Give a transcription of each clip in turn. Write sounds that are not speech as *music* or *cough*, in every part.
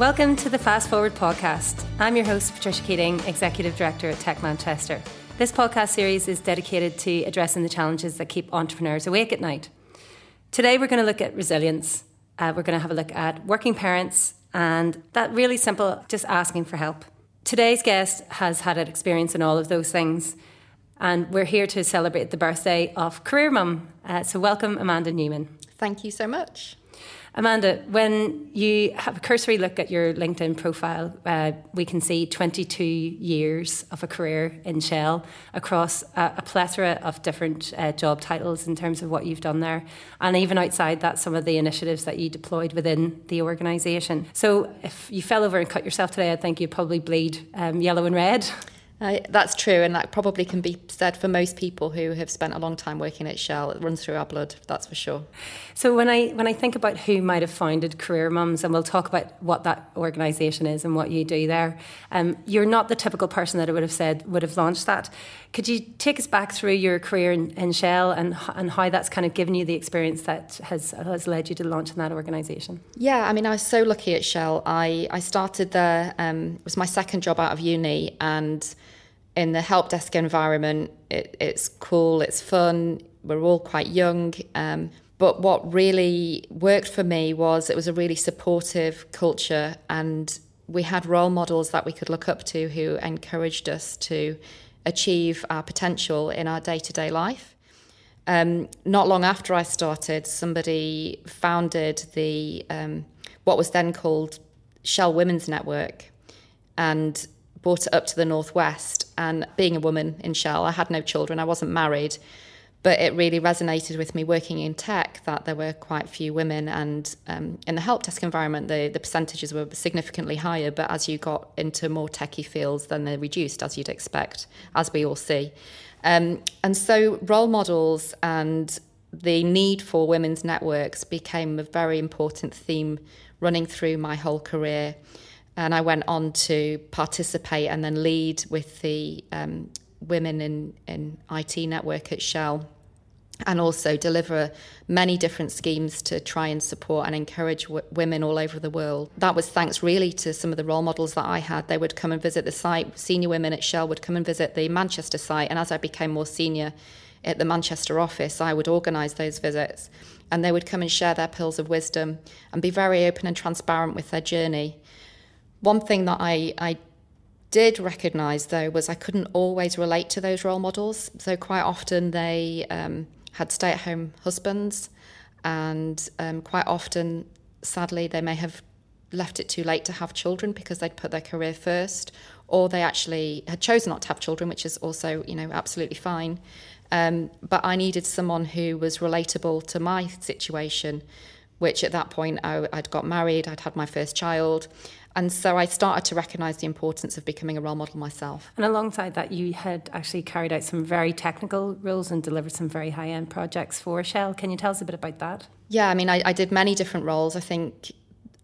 Welcome to the Fast Forward podcast. I'm your host, Patricia Keating, Executive Director at Tech Manchester. This podcast series is dedicated to addressing the challenges that keep entrepreneurs awake at night. Today, we're going to look at resilience. Uh, we're going to have a look at working parents and that really simple, just asking for help. Today's guest has had an experience in all of those things, and we're here to celebrate the birthday of Career Mum. Uh, so, welcome, Amanda Newman. Thank you so much. Amanda, when you have a cursory look at your LinkedIn profile, uh, we can see 22 years of a career in Shell across a, a plethora of different uh, job titles in terms of what you've done there. And even outside that, some of the initiatives that you deployed within the organisation. So if you fell over and cut yourself today, I think you'd probably bleed um, yellow and red. Uh, that's true, and that probably can be said for most people who have spent a long time working at Shell. It runs through our blood, that's for sure. So when I when I think about who might have founded Career Mums, and we'll talk about what that organisation is and what you do there, um, you're not the typical person that I would have said would have launched that. Could you take us back through your career in, in Shell and and how that's kind of given you the experience that has has led you to launching that organisation? Yeah, I mean, I was so lucky at Shell. I I started there. Um, it was my second job out of uni, and in the help desk environment, it, it's cool, it's fun. We're all quite young. Um, but what really worked for me was it was a really supportive culture, and we had role models that we could look up to who encouraged us to achieve our potential in our day to day life. Um, not long after I started, somebody founded the um, what was then called Shell Women's Network, and brought it up to the northwest. And being a woman in Shell, I had no children, I wasn't married, but it really resonated with me working in tech that there were quite few women. And um, in the help desk environment, the, the percentages were significantly higher. But as you got into more techie fields, then they reduced, as you'd expect, as we all see. Um, and so role models and the need for women's networks became a very important theme running through my whole career and I went on to participate and then lead with the um, women in, in IT network at Shell and also deliver many different schemes to try and support and encourage w- women all over the world. That was thanks really to some of the role models that I had. They would come and visit the site. Senior women at Shell would come and visit the Manchester site. And as I became more senior at the Manchester office, I would organise those visits. And they would come and share their pearls of wisdom and be very open and transparent with their journey. One thing that I, I did recognize though was I couldn't always relate to those role models. So quite often they um, had stay at home husbands, and um, quite often, sadly, they may have left it too late to have children because they'd put their career first, or they actually had chosen not to have children, which is also you know absolutely fine. Um, but I needed someone who was relatable to my situation, which at that point I, I'd got married, I'd had my first child, and so I started to recognise the importance of becoming a role model myself. And alongside that, you had actually carried out some very technical roles and delivered some very high end projects for Shell. Can you tell us a bit about that? Yeah, I mean, I, I did many different roles. I think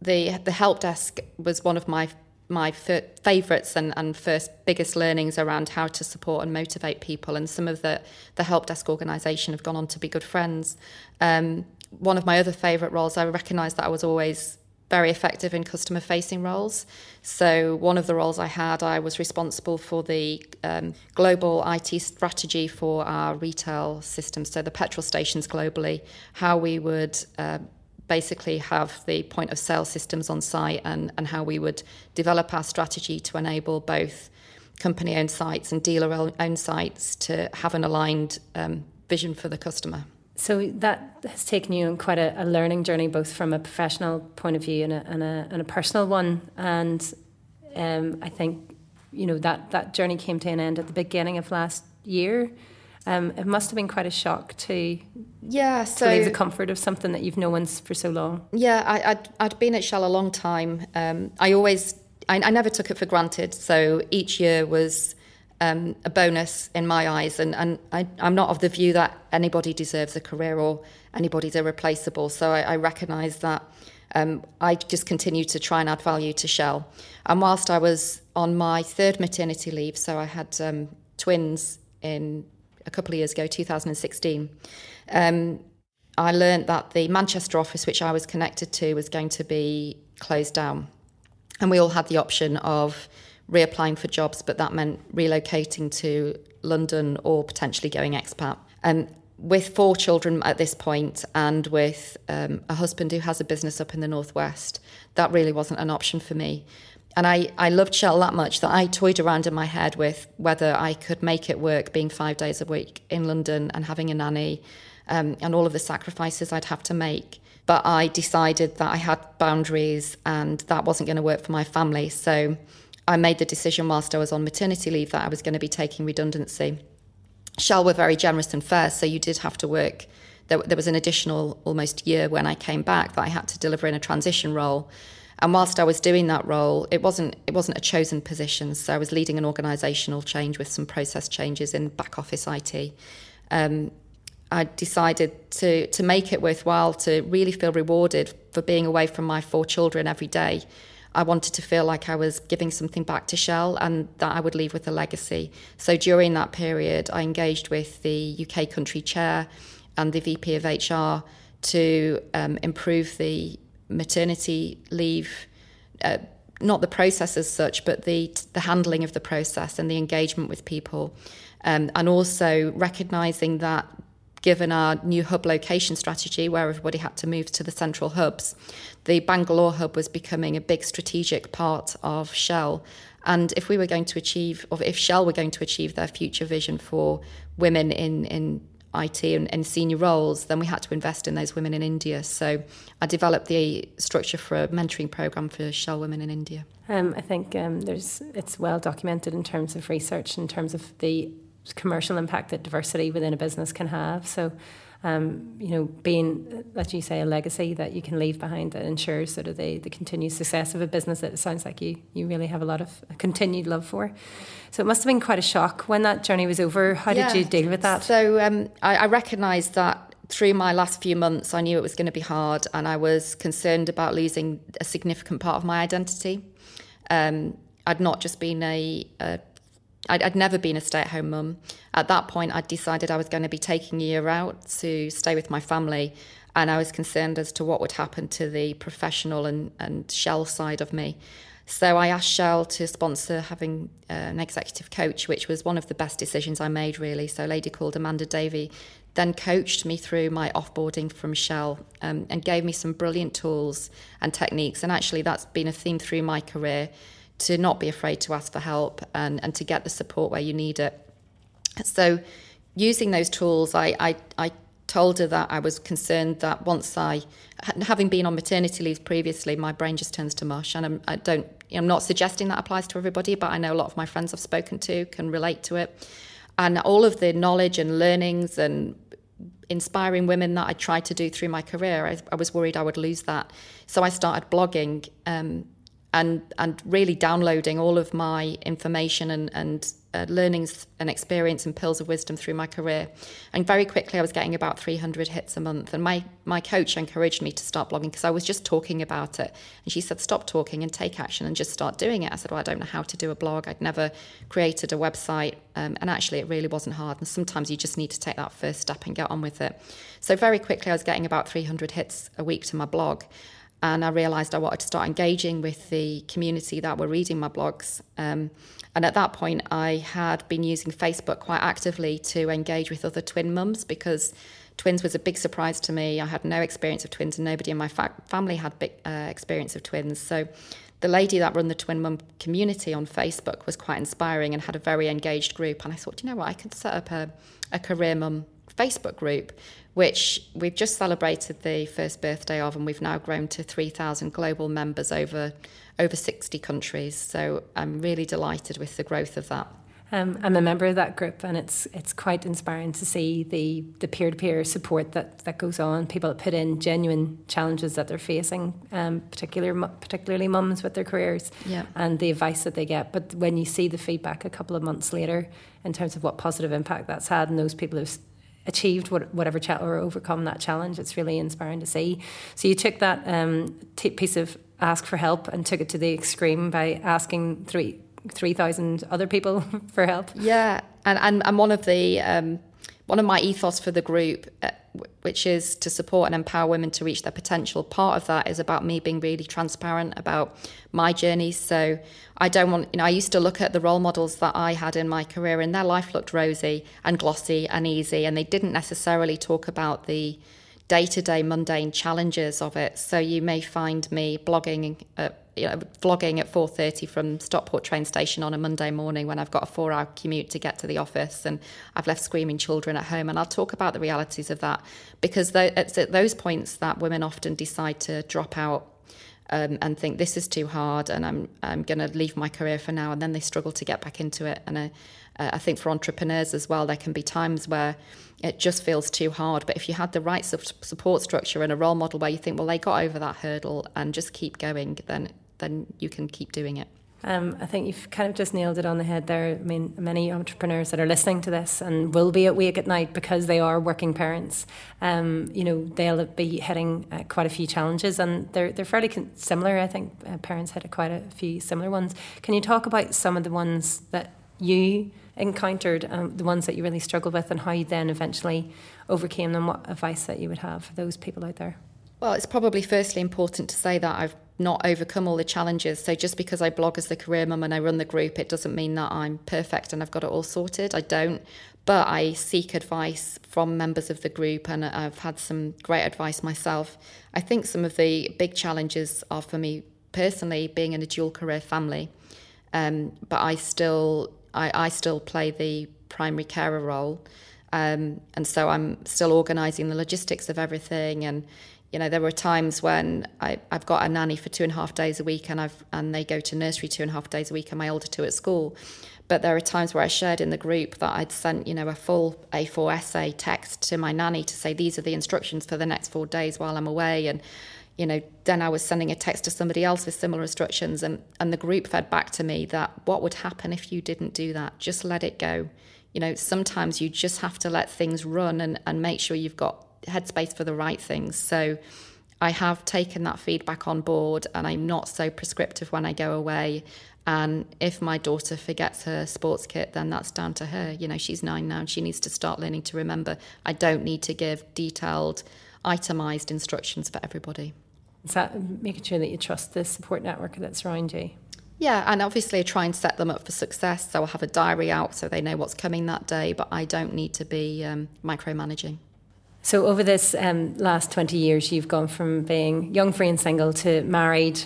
the the help desk was one of my my favourites and, and first biggest learnings around how to support and motivate people. And some of the, the help desk organisation have gone on to be good friends. Um, one of my other favourite roles, I recognised that I was always very effective in customer facing roles. So, one of the roles I had, I was responsible for the um, global IT strategy for our retail systems, so the petrol stations globally, how we would. Uh, basically have the point of sale systems on site and, and how we would develop our strategy to enable both company owned sites and dealer owned sites to have an aligned um, vision for the customer. So that has taken you on quite a, a, learning journey, both from a professional point of view and a, and a, and a personal one. And um, I think you know that that journey came to an end at the beginning of last year. Um, it must have been quite a shock to yeah so to leave the comfort of something that you've known for so long. Yeah, I, would I'd been at Shell a long time. Um, I always I, I never took it for granted. So each year was um, a bonus in my eyes. And, and I, am not of the view that anybody deserves a career or anybody's irreplaceable. So I, I recognise that um, I just continue to try and add value to Shell. And whilst I was on my third maternity leave, so I had um, twins in a couple of years ago, 2016, um, I learned that the Manchester office, which I was connected to, was going to be closed down. And we all had the option of reapplying for jobs, but that meant relocating to London or potentially going expat. And with four children at this point and with um, a husband who has a business up in the northwest, that really wasn't an option for me. And I, I loved Shell that much that I toyed around in my head with whether I could make it work being five days a week in London and having a nanny um, and all of the sacrifices I'd have to make. But I decided that I had boundaries and that wasn't going to work for my family. So I made the decision whilst I was on maternity leave that I was going to be taking redundancy. Shell were very generous and fair, so you did have to work. There, there, was an additional almost year when I came back that I had to deliver in a transition role. And whilst I was doing that role, it wasn't it wasn't a chosen position. So I was leading an organisational change with some process changes in back office IT. Um, I decided to to make it worthwhile to really feel rewarded for being away from my four children every day I wanted to feel like I was giving something back to Shell and that I would leave with a legacy. So during that period, I engaged with the UK country chair and the VP of HR to um, improve the maternity leave. Uh, not the process as such, but the the handling of the process and the engagement with people, um, and also recognizing that given our new hub location strategy, where everybody had to move to the central hubs, the Bangalore hub was becoming a big strategic part of Shell. And if we were going to achieve, or if Shell were going to achieve their future vision for women in, in IT and, and, senior roles, then we had to invest in those women in India. So I developed the structure for a mentoring program for Shell women in India. Um, I think um, there's it's well documented in terms of research, in terms of the commercial impact that diversity within a business can have. So, um, you know, being, as you say, a legacy that you can leave behind that ensures sort of the, the continued success of a business that it sounds like you, you really have a lot of continued love for. So it must have been quite a shock when that journey was over. How yeah. did you deal with that? So um, I, I recognised that through my last few months, I knew it was going to be hard, and I was concerned about losing a significant part of my identity. Um, I'd not just been a, a I'd, I'd never been a stay at home mum. At that point, I'd decided I was going to be taking a year out to stay with my family. And I was concerned as to what would happen to the professional and, and Shell side of me. So I asked Shell to sponsor having uh, an executive coach, which was one of the best decisions I made, really. So a lady called Amanda Davey then coached me through my offboarding from Shell um, and gave me some brilliant tools and techniques. And actually, that's been a theme through my career to not be afraid to ask for help and, and to get the support where you need it. So, using those tools, I, I, I told her that I was concerned that once I, having been on maternity leave previously, my brain just turns to mush. And I'm, I don't, I'm not suggesting that applies to everybody, but I know a lot of my friends I've spoken to can relate to it. And all of the knowledge and learnings and inspiring women that I tried to do through my career, I, I was worried I would lose that. So I started blogging um, and and really downloading all of my information and and uh, learnings and experience and pills of wisdom through my career. And very quickly, I was getting about 300 hits a month. And my my coach encouraged me to start blogging because I was just talking about it. And she said, "Stop talking and take action and just start doing it." I said, "Well, I don't know how to do a blog. I'd never created a website, um, and actually, it really wasn't hard. And sometimes you just need to take that first step and get on with it." So very quickly, I was getting about 300 hits a week to my blog and I realised I wanted to start engaging with the community that were reading my blogs. Um, and at that point, I had been using Facebook quite actively to engage with other twin mums because twins was a big surprise to me. I had no experience of twins, and nobody in my fa- family had big uh, experience of twins. So the lady that run the twin mum community on Facebook was quite inspiring and had a very engaged group. And I thought, you know what, I could set up a, a career mum Facebook group which we've just celebrated the first birthday of, and we've now grown to 3,000 global members over over 60 countries. So I'm really delighted with the growth of that. Um, I'm a member of that group, and it's it's quite inspiring to see the the peer to peer support that, that goes on. People that put in genuine challenges that they're facing, um, particular particularly mums with their careers, yeah. and the advice that they get. But when you see the feedback a couple of months later, in terms of what positive impact that's had, and those people have achieved what, whatever cha- or overcome that challenge. It's really inspiring to see. So you took that um, t- piece of ask for help and took it to the extreme by asking three three thousand other people *laughs* for help. Yeah, and and, and one of the um, one of my ethos for the group, uh, which is to support and empower women to reach their potential. Part of that is about me being really transparent about my journey. So I don't want, you know, I used to look at the role models that I had in my career, and their life looked rosy and glossy and easy, and they didn't necessarily talk about the day to day mundane challenges of it. So you may find me blogging at you know, vlogging at 4.30 from Stockport train station on a Monday morning when I've got a four hour commute to get to the office and I've left screaming children at home. And I'll talk about the realities of that because it's at those points that women often decide to drop out um, and think this is too hard and I'm, I'm going to leave my career for now. And then they struggle to get back into it. And I, I think for entrepreneurs as well, there can be times where it just feels too hard. But if you had the right support structure and a role model where you think, well, they got over that hurdle and just keep going, then then you can keep doing it. Um, I think you've kind of just nailed it on the head there. I mean, many entrepreneurs that are listening to this and will be awake at night because they are working parents. Um, you know, they'll be hitting uh, quite a few challenges, and they're they're fairly con- similar. I think uh, parents hit quite a few similar ones. Can you talk about some of the ones that you encountered, um, the ones that you really struggled with, and how you then eventually overcame them? What advice that you would have for those people out there? Well, it's probably firstly important to say that I've not overcome all the challenges. So just because I blog as the career mum and I run the group, it doesn't mean that I'm perfect and I've got it all sorted. I don't. But I seek advice from members of the group and I've had some great advice myself. I think some of the big challenges are for me personally being in a dual career family. Um, but I still I, I still play the primary carer role. Um, and so I'm still organising the logistics of everything and you know, there were times when I, have got a nanny for two and a half days a week and I've and they go to nursery two and a half days a week and my older two at school. But there are times where I shared in the group that I'd sent, you know, a full A4 essay text to my nanny to say these are the instructions for the next four days while I'm away. And, you know, then I was sending a text to somebody else with similar instructions and, and the group fed back to me that what would happen if you didn't do that? Just let it go. You know, sometimes you just have to let things run and, and make sure you've got headspace for the right things. So I have taken that feedback on board and I'm not so prescriptive when I go away. And if my daughter forgets her sports kit, then that's down to her. You know, she's nine now and she needs to start learning to remember. I don't need to give detailed, itemized instructions for everybody. Is that making sure that you trust the support network that's around you? Yeah, and obviously I try and set them up for success. So I'll have a diary out so they know what's coming that day, but I don't need to be um, micromanaging. So, over this um, last 20 years, you've gone from being young, free, and single to married,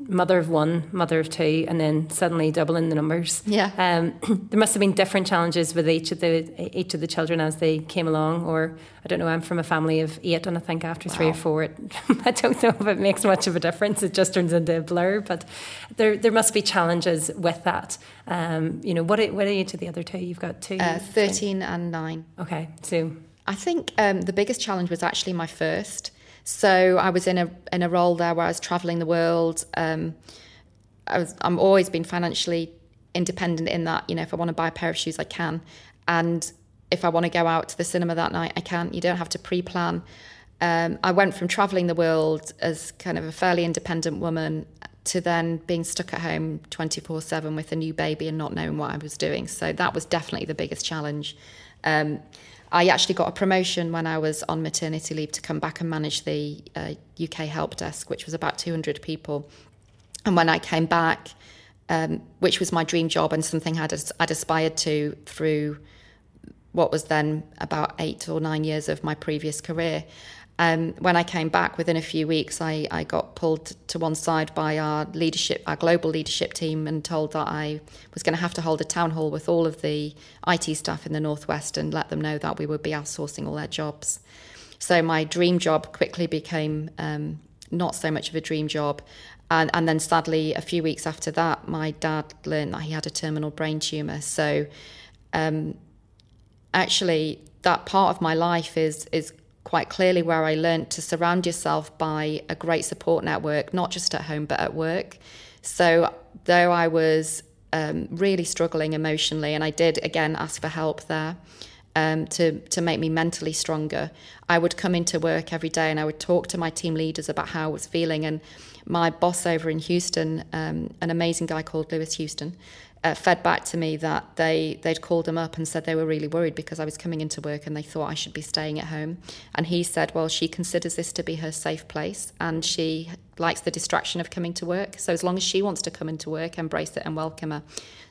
mother of one, mother of two, and then suddenly doubling the numbers. Yeah. Um, *clears throat* there must have been different challenges with each of the each of the children as they came along. Or I don't know. I'm from a family of eight, and I think after wow. three or four, it, *laughs* I don't know if it makes much of a difference. It just turns into a blur. But there there must be challenges with that. Um, you know, what are, what are you to the other two? You've got two. Uh, Thirteen and nine. Okay, so I think um, the biggest challenge was actually my first. So I was in a in a role there where I was traveling the world. Um, I was I'm always been financially independent in that you know if I want to buy a pair of shoes I can, and if I want to go out to the cinema that night I can. You don't have to pre-plan. Um, I went from traveling the world as kind of a fairly independent woman to then being stuck at home 24 7 with a new baby and not knowing what I was doing. So that was definitely the biggest challenge. Um, I actually got a promotion when I was on maternity leave to come back and manage the uh, UK help desk, which was about 200 people. And when I came back, um, which was my dream job and something I'd, I'd aspired to through what was then about eight or nine years of my previous career, um, when I came back within a few weeks, I, I got pulled to one side by our leadership, our global leadership team, and told that I was going to have to hold a town hall with all of the IT staff in the Northwest and let them know that we would be outsourcing all their jobs. So my dream job quickly became um, not so much of a dream job. And, and then sadly, a few weeks after that, my dad learned that he had a terminal brain tumour. So um, actually, that part of my life is is quite clearly where I learned to surround yourself by a great support network, not just at home, but at work. So, though I was um, really struggling emotionally, and I did again ask for help there, um, to to make me mentally stronger. I would come into work every day and I would talk to my team leaders about how I was feeling. And my boss over in Houston, um, an amazing guy called Lewis Houston, uh, fed back to me that they they'd called him up and said they were really worried because I was coming into work and they thought I should be staying at home. And he said, well, she considers this to be her safe place and she likes the distraction of coming to work. So as long as she wants to come into work, embrace it and welcome her.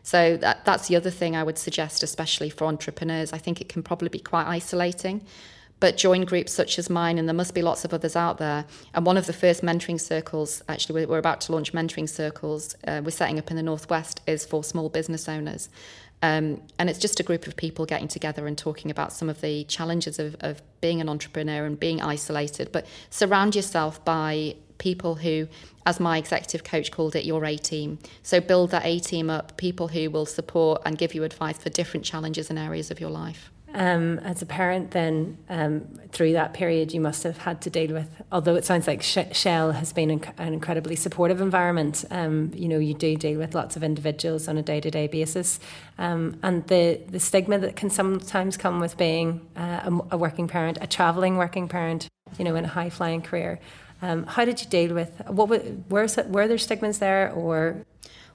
So that, that's the other thing I would suggest, especially for entrepreneurs. I think it can probably be quite isolating but join groups such as mine, and there must be lots of others out there. And one of the first mentoring circles, actually, we're about to launch mentoring circles, uh, we're setting up in the Northwest, is for small business owners. Um, and it's just a group of people getting together and talking about some of the challenges of, of being an entrepreneur and being isolated. But surround yourself by people who, as my executive coach called it, your A team. So build that A team up, people who will support and give you advice for different challenges and areas of your life. Um, as a parent, then um, through that period, you must have had to deal with. Although it sounds like Shell has been an incredibly supportive environment, um, you know, you do deal with lots of individuals on a day-to-day basis, um, and the the stigma that can sometimes come with being uh, a, a, working parent, a traveling working parent, you know, in a high-flying career. Um, how did you deal with what were, were there stigmas there, or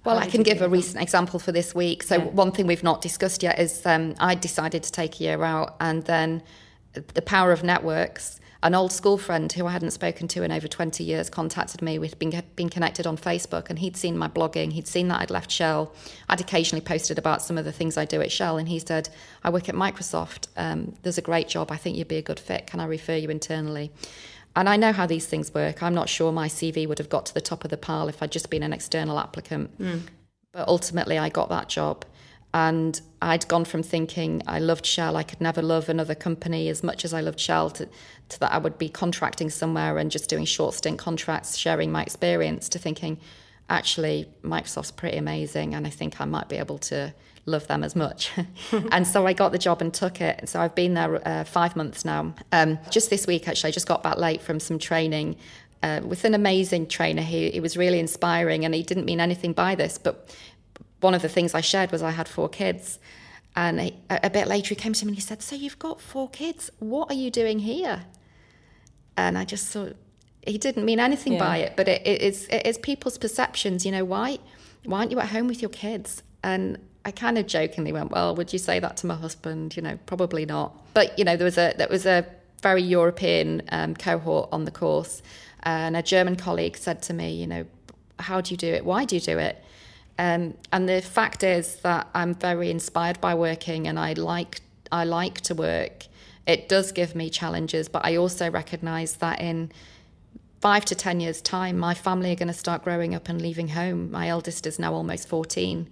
well, I can give a recent example for this week. So, yeah. one thing we've not discussed yet is um, I decided to take a year out, and then the power of networks. An old school friend who I hadn't spoken to in over 20 years contacted me. We'd been, been connected on Facebook, and he'd seen my blogging. He'd seen that I'd left Shell. I'd occasionally posted about some of the things I do at Shell, and he said, I work at Microsoft. Um, there's a great job. I think you'd be a good fit. Can I refer you internally? And I know how these things work. I'm not sure my CV would have got to the top of the pile if I'd just been an external applicant. Mm. But ultimately, I got that job. And I'd gone from thinking I loved Shell, I could never love another company as much as I loved Shell, to, to that I would be contracting somewhere and just doing short stint contracts, sharing my experience, to thinking, actually, Microsoft's pretty amazing. And I think I might be able to love them as much. *laughs* and so I got the job and took it. So I've been there uh, five months now. Um, just this week, actually, I just got back late from some training uh, with an amazing trainer. He, he was really inspiring and he didn't mean anything by this. But one of the things I shared was I had four kids. And he, a, a bit later, he came to me and he said, So you've got four kids. What are you doing here? And I just thought, he didn't mean anything yeah. by it, but it, it, is, it is people's perceptions. You know, why, why aren't you at home with your kids? And I kind of jokingly went, "Well, would you say that to my husband?" You know, probably not. But you know, there was a there was a very European um, cohort on the course, and a German colleague said to me, "You know, how do you do it? Why do you do it?" Um, and the fact is that I'm very inspired by working, and I like I like to work. It does give me challenges, but I also recognise that in five to ten years' time, my family are going to start growing up and leaving home. My eldest is now almost fourteen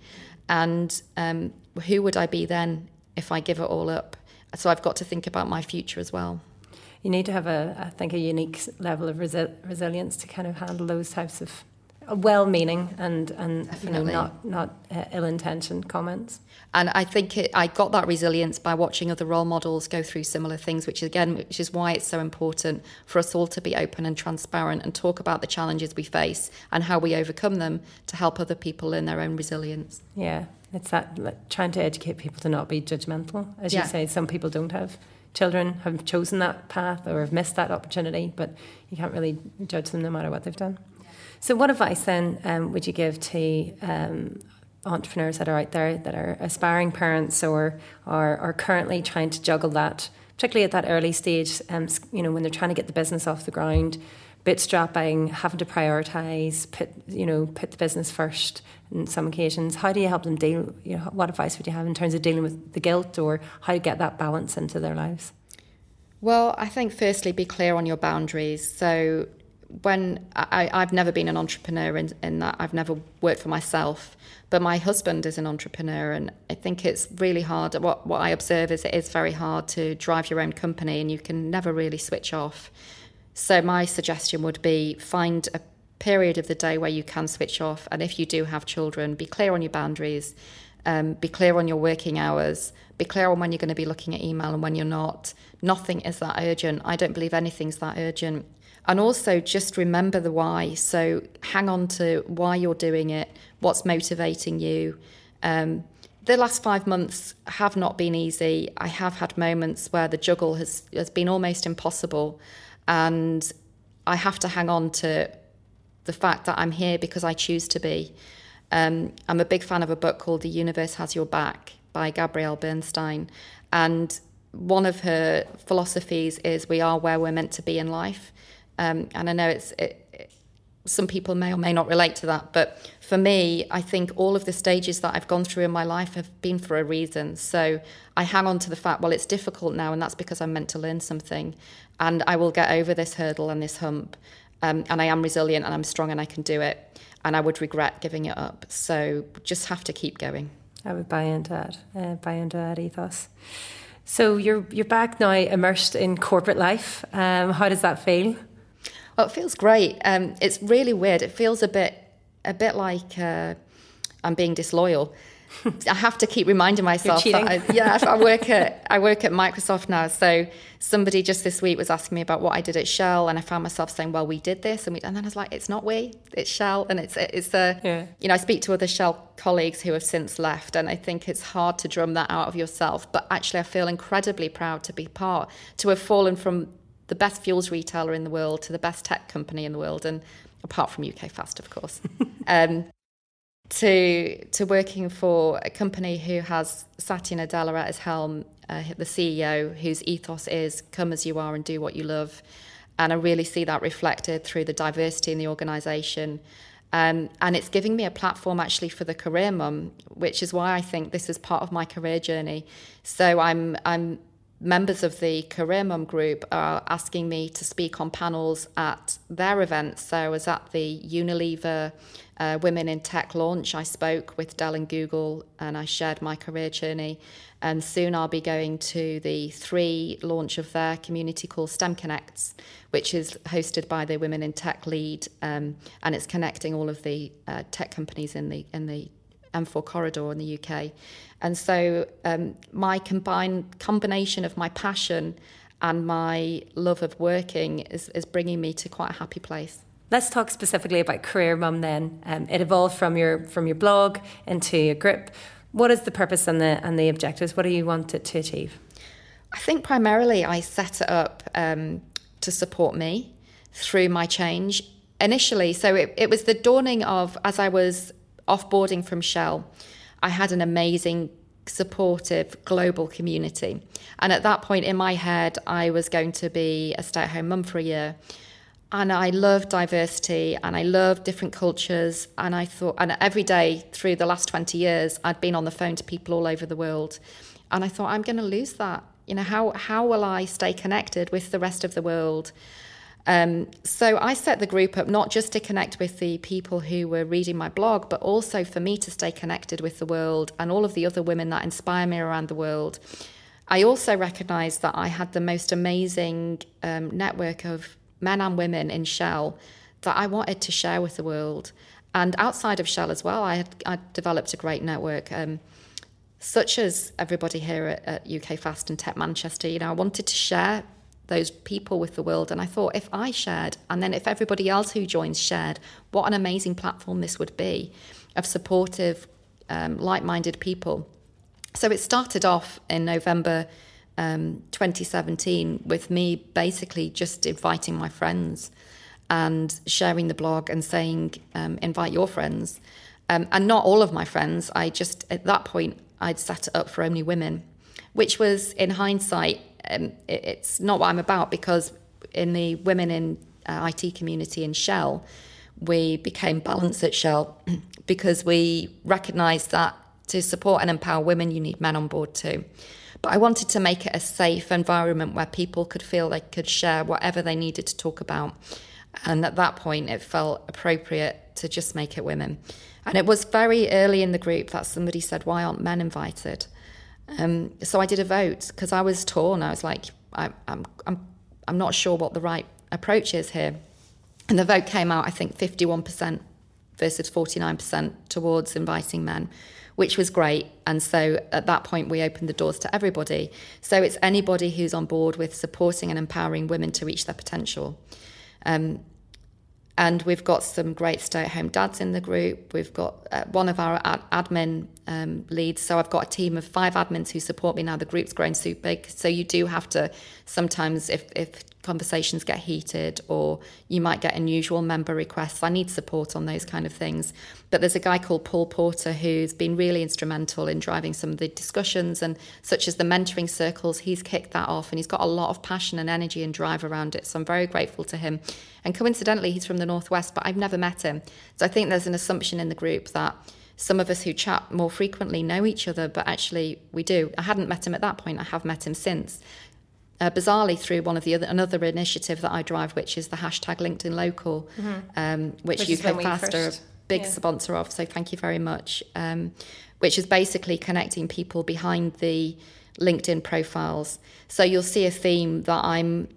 and um, who would I be then if I give it all up? So I've got to think about my future as well. You need to have a, I think, a unique level of resi- resilience to kind of handle those types of well-meaning and and you know, not not uh, ill-intentioned comments. And I think it, I got that resilience by watching other role models go through similar things, which again, which is why it's so important for us all to be open and transparent and talk about the challenges we face and how we overcome them to help other people in their own resilience. Yeah, it's that like, trying to educate people to not be judgmental, as yeah. you say. Some people don't have children have chosen that path or have missed that opportunity, but you can't really judge them no matter what they've done. So, what advice then um, would you give to um, entrepreneurs that are out there that are aspiring parents or are, are currently trying to juggle that, particularly at that early stage, um, you know, when they're trying to get the business off the ground, bootstrapping, having to prioritize, put you know, put the business first in some occasions. How do you help them deal? You know, what advice would you have in terms of dealing with the guilt or how to get that balance into their lives? Well, I think firstly, be clear on your boundaries. So when I, I've never been an entrepreneur in, in that I've never worked for myself, but my husband is an entrepreneur, and I think it's really hard. What what I observe is it is very hard to drive your own company, and you can never really switch off. So my suggestion would be find a period of the day where you can switch off, and if you do have children, be clear on your boundaries, um, be clear on your working hours, be clear on when you're going to be looking at email and when you're not. Nothing is that urgent. I don't believe anything's that urgent and also just remember the why. So hang on to why you're doing it, what's motivating you. Um, the last five months have not been easy. I have had moments where the juggle has, has been almost impossible. And I have to hang on to the fact that I'm here because I choose to be. Um, I'm a big fan of a book called The Universe Has Your Back by Gabrielle Bernstein. And one of her philosophies is we are where we're meant to be in life. Um, and I know it's it, some people may or may not relate to that, but for me, I think all of the stages that I've gone through in my life have been for a reason. So I hang on to the fact, well, it's difficult now, and that's because I'm meant to learn something, and I will get over this hurdle and this hump, um, and I am resilient and I'm strong and I can do it, and I would regret giving it up. So just have to keep going. I would buy into that, uh, buy into that ethos. So you're you're back now, immersed in corporate life. Um, how does that feel? Oh, it feels great. Um, it's really weird. It feels a bit, a bit like uh, I'm being disloyal. *laughs* I have to keep reminding myself that I, yeah, I work at I work at Microsoft now. So somebody just this week was asking me about what I did at Shell, and I found myself saying, "Well, we did this," and we, and then I was like, "It's not we, it's Shell," and it's it's a yeah. you know I speak to other Shell colleagues who have since left, and I think it's hard to drum that out of yourself. But actually, I feel incredibly proud to be part to have fallen from the best fuels retailer in the world to the best tech company in the world, and apart from UK Fast, of course, *laughs* um, to to working for a company who has Satya Nadella at his helm, uh, the CEO, whose ethos is "come as you are and do what you love," and I really see that reflected through the diversity in the organisation. Um, and it's giving me a platform actually for the career mum, which is why I think this is part of my career journey. So I'm I'm members of the Career Mum group are asking me to speak on panels at their events. So I was at the Unilever uh, Women in Tech launch. I spoke with Dell and Google and I shared my career journey. And soon I'll be going to the three launch of their community called STEM Connects, which is hosted by the Women in Tech lead. Um, and it's connecting all of the uh, tech companies in the in the M4 corridor in the UK. And so um, my combined combination of my passion and my love of working is, is bringing me to quite a happy place. Let's talk specifically about Career Mum then. Um, it evolved from your from your blog into a group. What is the purpose and the and the objectives? What do you want it to achieve? I think primarily I set it up um, to support me through my change initially. So it, it was the dawning of as I was offboarding from Shell, I had an amazing, supportive global community. And at that point in my head, I was going to be a stay at home mum for a year. And I love diversity and I love different cultures. And I thought, and every day through the last 20 years, I'd been on the phone to people all over the world. And I thought, I'm going to lose that. You know, how, how will I stay connected with the rest of the world? Um, so I set the group up not just to connect with the people who were reading my blog, but also for me to stay connected with the world and all of the other women that inspire me around the world. I also recognized that I had the most amazing um, network of men and women in Shell that I wanted to share with the world. And outside of Shell as well, I had I developed a great network. Um, such as everybody here at, at UK Fast and Tech Manchester, you know, I wanted to share those people with the world. And I thought, if I shared, and then if everybody else who joins shared, what an amazing platform this would be of supportive, um, like minded people. So it started off in November um, 2017 with me basically just inviting my friends and sharing the blog and saying, um, invite your friends. Um, and not all of my friends. I just, at that point, I'd set it up for only women, which was, in hindsight, um, it, it's not what I'm about because in the women in uh, IT community in Shell, we became balanced at Shell *clears throat* because we recognised that to support and empower women, you need men on board too. But I wanted to make it a safe environment where people could feel they could share whatever they needed to talk about. And at that point, it felt appropriate to just make it women. And it was very early in the group that somebody said, Why aren't men invited? Um, so I did a vote because I was torn. I was like, I, I'm, I'm, I'm not sure what the right approach is here. And the vote came out, I think, 51% versus 49% towards inviting men, which was great. And so at that point, we opened the doors to everybody. So it's anybody who's on board with supporting and empowering women to reach their potential. Um, And we've got some great stay at home dads in the group. We've got uh, one of our ad- admin um, leads. So I've got a team of five admins who support me now. The group's grown so big. So you do have to sometimes, if, if conversations get heated or you might get unusual member requests. I need support on those kind of things. But there's a guy called Paul Porter who's been really instrumental in driving some of the discussions and such as the mentoring circles. He's kicked that off and he's got a lot of passion and energy and drive around it. So I'm very grateful to him. And coincidentally, he's from the Northwest, but I've never met him. So I think there's an assumption in the group that some of us who chat more frequently know each other, but actually we do. I hadn't met him at that point. I have met him since uh, bizarrely through one of the other another initiative that I drive, which is the hashtag LinkedIn Local, mm-hmm. um, which, which UK Fast are a big yeah. sponsor of. So thank you very much. Um, which is basically connecting people behind the LinkedIn profiles. So you'll see a theme that I'm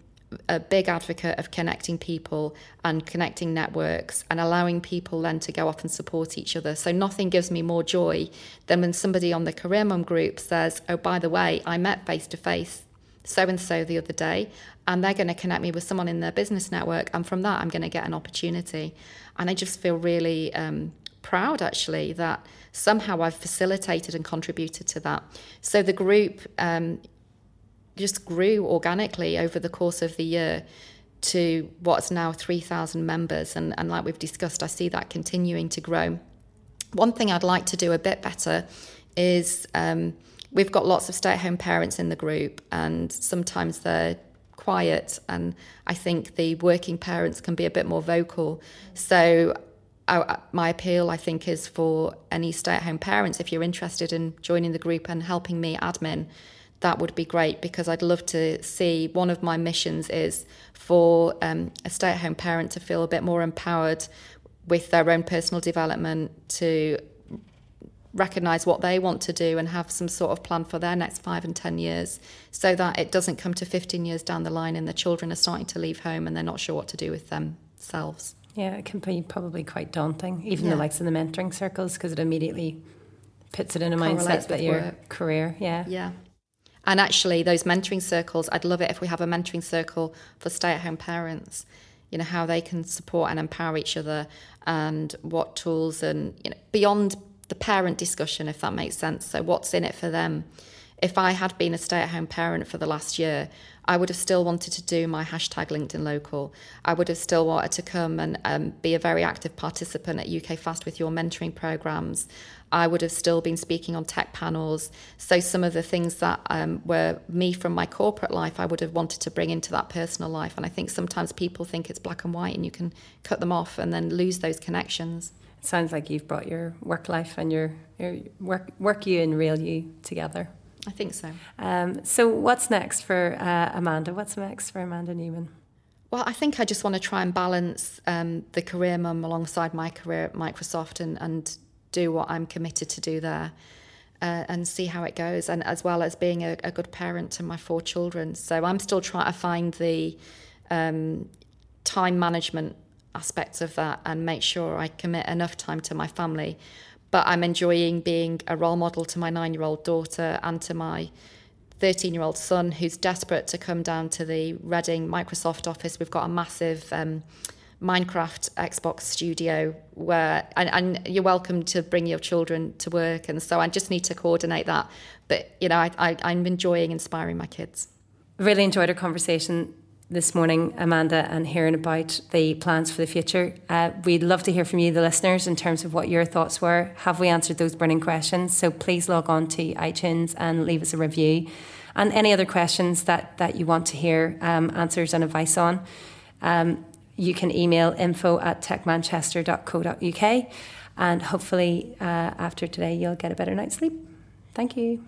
a big advocate of connecting people and connecting networks and allowing people then to go off and support each other. So nothing gives me more joy than when somebody on the Career Mum group says, "Oh, by the way, I met face to face so and so the other day, and they're going to connect me with someone in their business network, and from that, I'm going to get an opportunity. And I just feel really um, proud actually that somehow I've facilitated and contributed to that. So the group um, just grew organically over the course of the year to what's now 3,000 members. And, and like we've discussed, I see that continuing to grow. One thing I'd like to do a bit better is. Um, we've got lots of stay at home parents in the group, and sometimes they're quiet. And I think the working parents can be a bit more vocal. So, I, my appeal, I think, is for any stay at home parents, if you're interested in joining the group and helping me admin, that would be great because I'd love to see one of my missions is for um, a stay at home parent to feel a bit more empowered with their own personal development to recognize what they want to do and have some sort of plan for their next five and 10 years so that it doesn't come to 15 years down the line and the children are starting to leave home and they're not sure what to do with themselves. Yeah, it can be probably quite daunting, even yeah. the likes of the mentoring circles, because it immediately puts it in a mindset that your work. career, yeah. Yeah. And actually, those mentoring circles, I'd love it if we have a mentoring circle for stay at home parents. You know, how they can support and empower each other and what tools and, you know, beyond the parent discussion, if that makes sense. So, what's in it for them? If I had been a stay at home parent for the last year, I would have still wanted to do my hashtag LinkedIn local. I would have still wanted to come and um, be a very active participant at UK Fast with your mentoring programs. I would have still been speaking on tech panels. So, some of the things that um, were me from my corporate life, I would have wanted to bring into that personal life. And I think sometimes people think it's black and white and you can cut them off and then lose those connections It sounds like you've brought your work life and your, your work work you and real you together. I think so. Um, so, what's next for uh, Amanda? What's next for Amanda Newman? Well, I think I just want to try and balance um, the career mum alongside my career at Microsoft and, and do what I'm committed to do there uh, and see how it goes, and as well as being a, a, good parent to my four children. So I'm still trying to find the um, time management aspects of that and make sure I commit enough time to my family. But I'm enjoying being a role model to my nine year old daughter and to my 13 year old son who's desperate to come down to the Reading Microsoft office. We've got a massive um, Minecraft Xbox studio where, and, and, you're welcome to bring your children to work. And so I just need to coordinate that. But, you know, I, I, I'm enjoying inspiring my kids. Really enjoyed our conversation this morning, Amanda, and hearing about the plans for the future. Uh, we'd love to hear from you, the listeners, in terms of what your thoughts were. Have we answered those burning questions? So please log on to iTunes and leave us a review. And any other questions that, that you want to hear um, answers and advice on, um, you can email info at techmanchester.co.uk. And hopefully, uh, after today, you'll get a better night's sleep. Thank you.